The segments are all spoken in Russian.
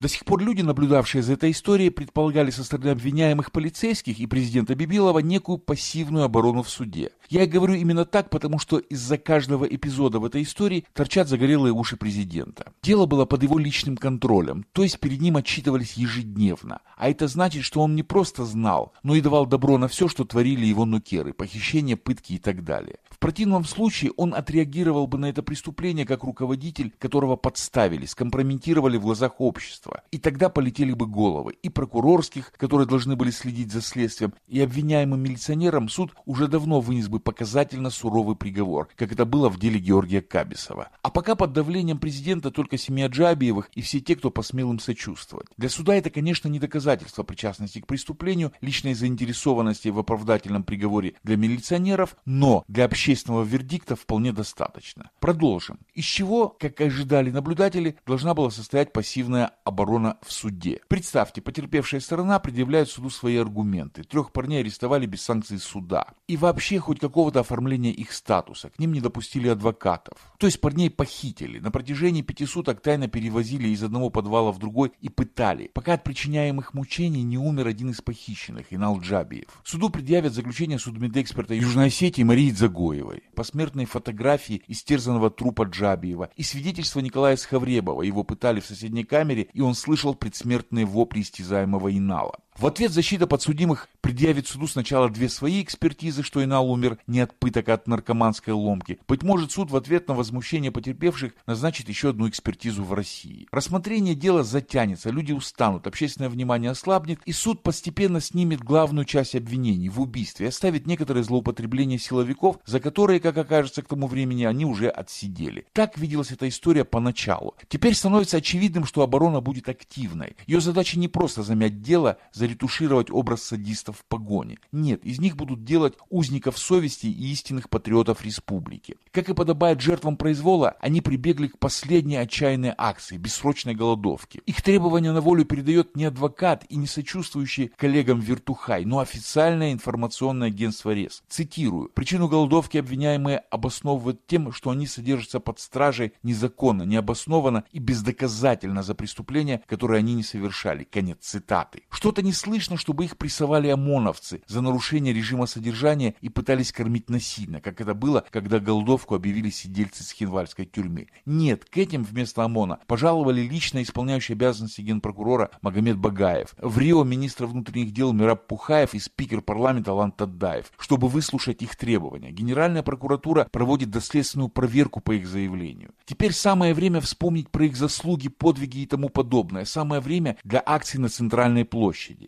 До сих пор люди, наблюдавшие за этой историей, предполагали со стороны обвиняемых полицейских и президента Бибилова некую пассивную оборону в суде. Я говорю именно так, потому что из-за каждого эпизода в этой истории торчат загорелые уши президента. Дело было под его личным контролем, то есть перед ним отчитывались ежедневно. А это значит, что он не просто знал, но и давал добро на все, что творили его нукеры, похищения, пытки и так далее. В противном случае он отреагировал бы на это преступление как руководитель, которого подставили, скомпрометировали в глазах общества. И тогда полетели бы головы и прокурорских, которые должны были следить за следствием, и обвиняемым милиционерам суд уже давно вынес бы показательно суровый приговор, как это было в деле Георгия Кабисова. А пока под давлением президента только семья Джабиевых и все те, кто посмел им сочувствовать. Для суда это, конечно, не доказательство причастности к преступлению, личной заинтересованности в оправдательном приговоре для милиционеров, но для общественного вердикта вполне достаточно. Продолжим. Из чего, как ожидали наблюдатели, должна была состоять пассивная оборона в суде. Представьте, потерпевшая сторона предъявляет суду свои аргументы. Трех парней арестовали без санкций суда. И вообще хоть какого-то оформления их статуса. К ним не допустили адвокатов. То есть парней похитили. На протяжении пяти суток тайно перевозили из одного подвала в другой и пытали, пока от причиняемых мучений не умер один из похищенных, Инал Джабиев. Суду предъявят заключение судмедэксперта Южной Осетии Марии Дзагоевой. Джабиевой, посмертной фотографии истерзанного трупа Джабиева и свидетельство Николая Схавребова. Его пытали в соседней камере, и слышал предсмертные вопли истязаемого Инала. В ответ защита подсудимых предъявит суду сначала две свои экспертизы, что Инал умер не от пыток, а от наркоманской ломки. Быть может, суд в ответ на возмущение потерпевших назначит еще одну экспертизу в России. Рассмотрение дела затянется, люди устанут, общественное внимание ослабнет, и суд постепенно снимет главную часть обвинений в убийстве и оставит некоторые злоупотребления силовиков, за которые, как окажется к тому времени, они уже отсидели. Так виделась эта история поначалу. Теперь становится очевидным, что оборона будет активной. Ее задача не просто замять дело, за заретушировать образ садистов в погоне. Нет, из них будут делать узников совести и истинных патриотов республики. Как и подобает жертвам произвола, они прибегли к последней отчаянной акции, бессрочной голодовки. Их требования на волю передает не адвокат и не сочувствующий коллегам Вертухай, но официальное информационное агентство РЕС. Цитирую. Причину голодовки обвиняемые обосновывают тем, что они содержатся под стражей незаконно, необоснованно и бездоказательно за преступления, которые они не совершали. Конец цитаты. Что-то не слышно, чтобы их прессовали ОМОНовцы за нарушение режима содержания и пытались кормить насильно, как это было, когда голодовку объявили сидельцы с хинвальской тюрьмы. Нет, к этим вместо ОМОНа пожаловали лично исполняющий обязанности генпрокурора Магомед Багаев, в Рио министра внутренних дел Мираб Пухаев и спикер парламента Лан Таддаев, чтобы выслушать их требования. Генеральная прокуратура проводит доследственную проверку по их заявлению. Теперь самое время вспомнить про их заслуги, подвиги и тому подобное. Самое время для акций на Центральной площади.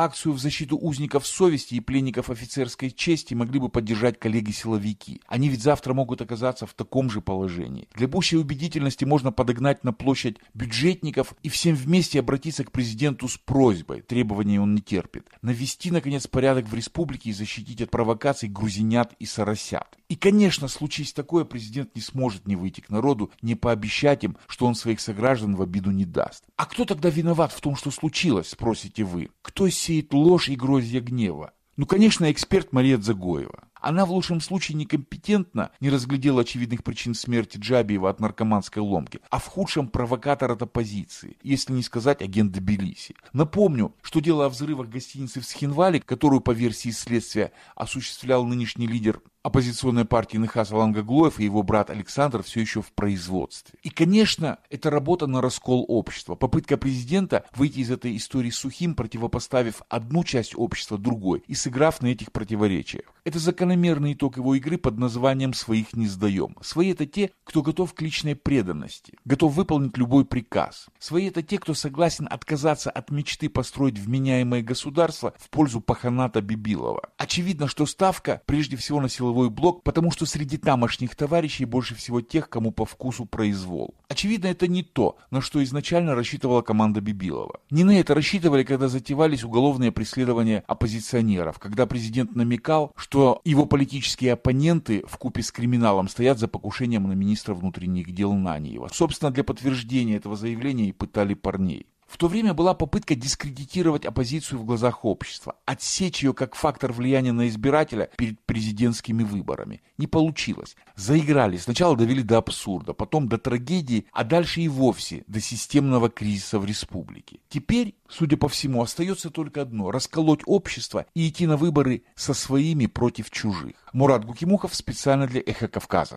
Акцию в защиту узников совести и пленников офицерской чести могли бы поддержать коллеги-силовики. Они ведь завтра могут оказаться в таком же положении. Для большей убедительности можно подогнать на площадь бюджетников и всем вместе обратиться к президенту с просьбой, требований он не терпит, навести, наконец, порядок в республике и защитить от провокаций грузинят и соросят. И, конечно, случись такое, президент не сможет не выйти к народу, не пообещать им, что он своих сограждан в обиду не даст. А кто тогда виноват в том, что случилось, спросите вы? Кто сеет ложь и грозья гнева? Ну, конечно, эксперт Мария Дзагоева. Она в лучшем случае некомпетентна, не разглядела очевидных причин смерти Джабиева от наркоманской ломки, а в худшем провокатор от оппозиции, если не сказать агент Тбилиси. Напомню, что дело о взрывах гостиницы в Схинвале, которую по версии следствия осуществлял нынешний лидер оппозиционной партии Нехас Алангаглоев и его брат Александр все еще в производстве. И, конечно, это работа на раскол общества. Попытка президента выйти из этой истории сухим, противопоставив одну часть общества другой и сыграв на этих противоречиях. Это закономерный итог его игры под названием «Своих не сдаем». Свои – это те, кто готов к личной преданности, готов выполнить любой приказ. Свои – это те, кто согласен отказаться от мечты построить вменяемое государство в пользу паханата Бибилова. Очевидно, что ставка прежде всего на силовой силовой блок, потому что среди тамошних товарищей больше всего тех, кому по вкусу произвол. Очевидно, это не то, на что изначально рассчитывала команда Бибилова. Не на это рассчитывали, когда затевались уголовные преследования оппозиционеров, когда президент намекал, что его политические оппоненты в купе с криминалом стоят за покушением на министра внутренних дел Наниева. Собственно, для подтверждения этого заявления и пытали парней. В то время была попытка дискредитировать оппозицию в глазах общества, отсечь ее как фактор влияния на избирателя перед президентскими выборами. Не получилось. Заиграли. Сначала довели до абсурда, потом до трагедии, а дальше и вовсе до системного кризиса в республике. Теперь, судя по всему, остается только одно – расколоть общество и идти на выборы со своими против чужих. Мурат Гукимухов специально для «Эхо Кавказа».